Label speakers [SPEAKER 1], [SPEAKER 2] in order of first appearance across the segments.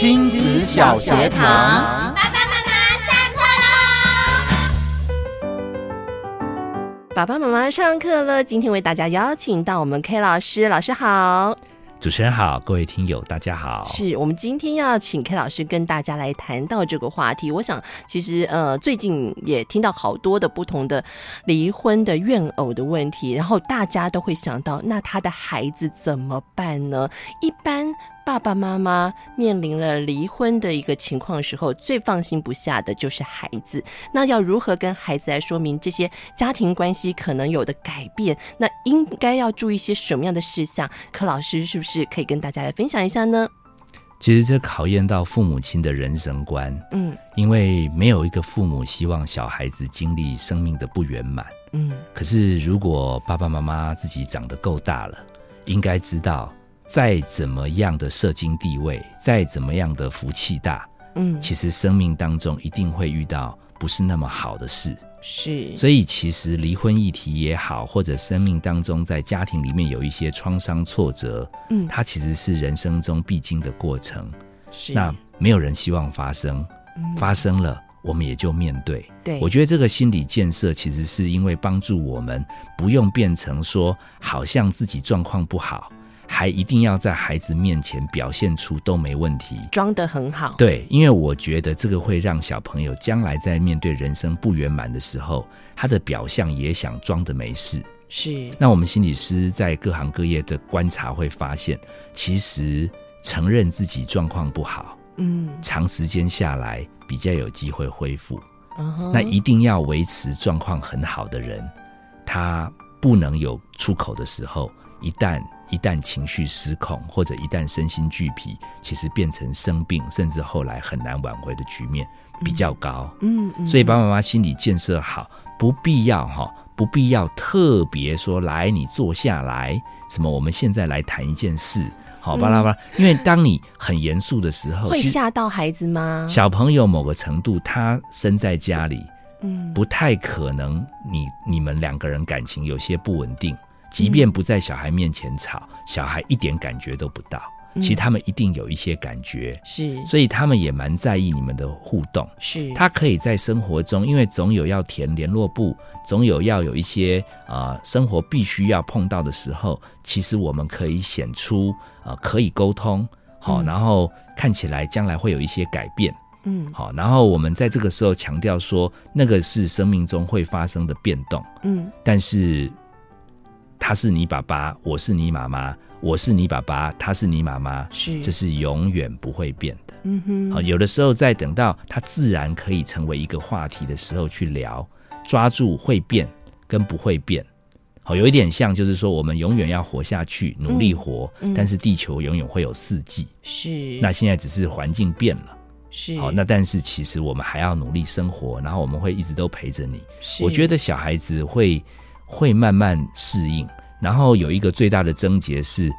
[SPEAKER 1] 亲子小学堂，
[SPEAKER 2] 爸爸妈妈下课喽！
[SPEAKER 3] 爸爸妈妈上课了。今天为大家邀请到我们 K 老师，老师好。
[SPEAKER 4] 主持人好，各位听友大家好。
[SPEAKER 3] 是我们今天要请 K 老师跟大家来谈到这个话题。我想，其实呃，最近也听到好多的不同的离婚的怨偶的问题，然后大家都会想到，那他的孩子怎么办呢？一般。爸爸妈妈面临了离婚的一个情况时候，最放心不下的就是孩子。那要如何跟孩子来说明这些家庭关系可能有的改变？那应该要注意一些什么样的事项？柯老师是不是可以跟大家来分享一下呢？
[SPEAKER 4] 其实这考验到父母亲的人生观，嗯，因为没有一个父母希望小孩子经历生命的不圆满，嗯。可是如果爸爸妈妈自己长得够大了，应该知道。再怎么样的社经地位，再怎么样的福气大，嗯，其实生命当中一定会遇到不是那么好的事，
[SPEAKER 3] 是。
[SPEAKER 4] 所以其实离婚议题也好，或者生命当中在家庭里面有一些创伤挫折，嗯，它其实是人生中必经的过程。
[SPEAKER 3] 是。
[SPEAKER 4] 那没有人希望发生，发生了我们也就面对。
[SPEAKER 3] 对。
[SPEAKER 4] 我觉得这个心理建设其实是因为帮助我们不用变成说好像自己状况不好。还一定要在孩子面前表现出都没问题，
[SPEAKER 3] 装得很好。
[SPEAKER 4] 对，因为我觉得这个会让小朋友将来在面对人生不圆满的时候，他的表象也想装的没事。
[SPEAKER 3] 是。
[SPEAKER 4] 那我们心理师在各行各业的观察会发现，其实承认自己状况不好，嗯，长时间下来比较有机会恢复。那一定要维持状况很好的人，他不能有出口的时候，一旦。一旦情绪失控，或者一旦身心俱疲，其实变成生病，甚至后来很难挽回的局面比较高。嗯，所以爸爸妈妈心理建设好，不必要哈，不必要特别说来，你坐下来，什么？我们现在来谈一件事，好巴拉巴拉。因为当你很严肃的时候，
[SPEAKER 3] 会吓到孩子吗？
[SPEAKER 4] 小朋友某个程度，他生在家里，嗯，不太可能你，你你们两个人感情有些不稳定。即便不在小孩面前吵，嗯，小孩一点感觉都不到。其实他们一定有一些感觉，是，所以他们也蛮在意你们的互动。
[SPEAKER 3] 是，
[SPEAKER 4] 他可以在生活中，因为总有要填联络簿，总有要有一些啊、呃、生活必须要碰到的时候，其实我们可以显出啊、呃、可以沟通，好、嗯，然后看起来将来会有一些改变，嗯，好，然后我们在这个时候强调说，那个是生命中会发生的变动，嗯，但是。他是你爸爸，我是你妈妈；我是你爸爸，他是你妈妈。是，这是永远不会变的。嗯哼，好，有的时候在等到他自然可以成为一个话题的时候去聊，抓住会变跟不会变。好，有一点像，就是说我们永远要活下去，努力活，嗯嗯、但是地球永远会有四季。是，那现在只是环境变了。是，好，那但是其实我们还要努力生活，然后我们会一直都陪着你。是，我觉得小孩子会。会慢慢适应，然后有一个最大的症结是，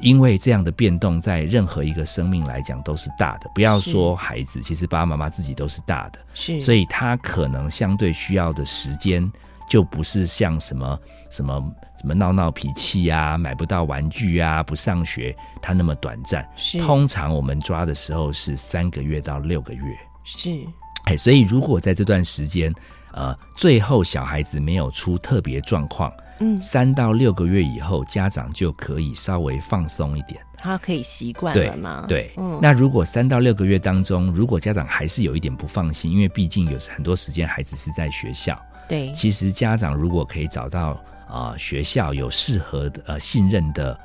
[SPEAKER 4] 因为这样的变动在任何一个生命来讲都是大的，不要说孩子，其实爸爸妈妈自己都是大的，是，所以他可能相对需要的时间就不是像什么什么什么闹闹脾气啊，买不到玩具啊，不上学，他那么短暂。是，通常我们抓的时候是三个月到六个月。是，哎，所以如果在这段时间。呃，最后小孩子没有出特别状况，嗯，三到六个月以后，家长就可以稍微放松一点，
[SPEAKER 3] 他可以习惯了吗？
[SPEAKER 4] 对，对。嗯，那如果三到六个月当中，如果家长还是有一点不放心，因为毕竟有很多时间孩子是在学校，
[SPEAKER 3] 对，
[SPEAKER 4] 其实家长如果可以找到啊、呃、学校有适合的呃信任的。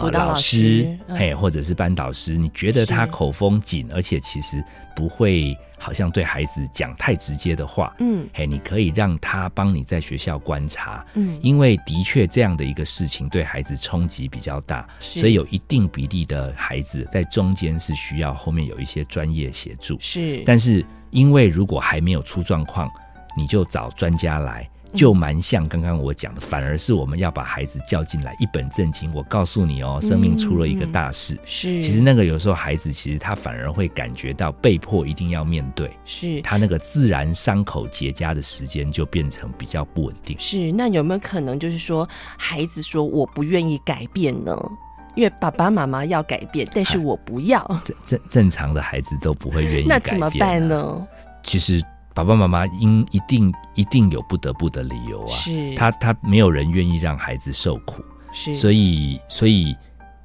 [SPEAKER 4] 辅导老师，嘿，或者是班导师，你觉得他口风紧，而且其实不会好像对孩子讲太直接的话，嗯，嘿，你可以让他帮你在学校观察，嗯，因为的确这样的一个事情对孩子冲击比较大，所以有一定比例的孩子在中间是需要后面有一些专业协助，是，但是因为如果还没有出状况，你就找专家来。就蛮像刚刚我讲的，反而是我们要把孩子叫进来，一本正经。我告诉你哦，生命出了一个大事。是、嗯，其实那个有时候孩子其实他反而会感觉到被迫一定要面对。是，他那个自然伤口结痂的时间就变成比较不稳定。
[SPEAKER 3] 是，那有没有可能就是说，孩子说我不愿意改变呢？因为爸爸妈妈要改变，但是我不要。
[SPEAKER 4] 正正正常的孩子都不会愿意改变，啊，
[SPEAKER 3] 那怎么办呢？
[SPEAKER 4] 其实爸爸妈妈应一定一定有不得不的理由啊。
[SPEAKER 3] 是，
[SPEAKER 4] 他他没有人愿意让孩子受苦，
[SPEAKER 3] 是，
[SPEAKER 4] 所以所以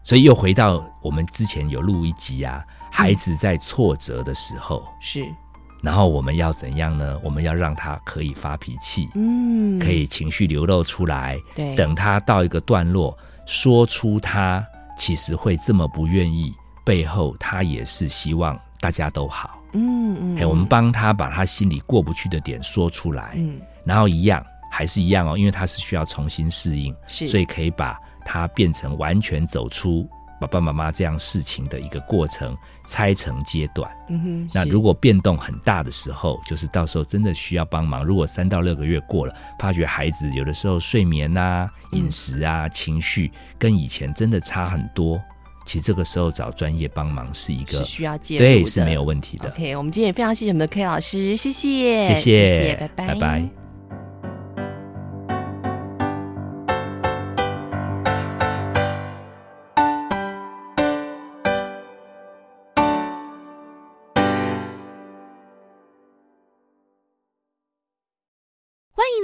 [SPEAKER 4] 所以又回到我们之前有录一集啊，孩子在挫折的时候，
[SPEAKER 3] 嗯、是，
[SPEAKER 4] 然后我们要怎样呢？我们要让他可以发脾气，
[SPEAKER 3] 嗯，
[SPEAKER 4] 可以情绪流露出来，
[SPEAKER 3] 对，
[SPEAKER 4] 等他到一个段落，说出他。其实会这么不愿意，背后他也是希望大家都好。
[SPEAKER 3] 嗯嗯，
[SPEAKER 4] 哎，我们帮他把他心里过不去的点说出来。
[SPEAKER 3] 嗯，
[SPEAKER 4] 然后一样还是一样哦，因为他是需要重新适应，
[SPEAKER 3] 是，
[SPEAKER 4] 所以可以把他变成完全走出爸爸妈妈这样事情的一个过程，拆成阶段。
[SPEAKER 3] 嗯哼，
[SPEAKER 4] 那如果变动很大的时候，就是到时候真的需要帮忙。如果三到六个月过了，发觉孩子有的时候睡眠啊、饮食啊、情绪跟以前真的差很多，其实这个时候找专业帮忙是一个
[SPEAKER 3] 是需要介入
[SPEAKER 4] 对，是没有问题的。
[SPEAKER 3] OK，我们今天也非常谢谢我们的 K 老师，谢谢，
[SPEAKER 4] 谢谢，谢谢，
[SPEAKER 3] 拜拜，
[SPEAKER 4] 拜拜。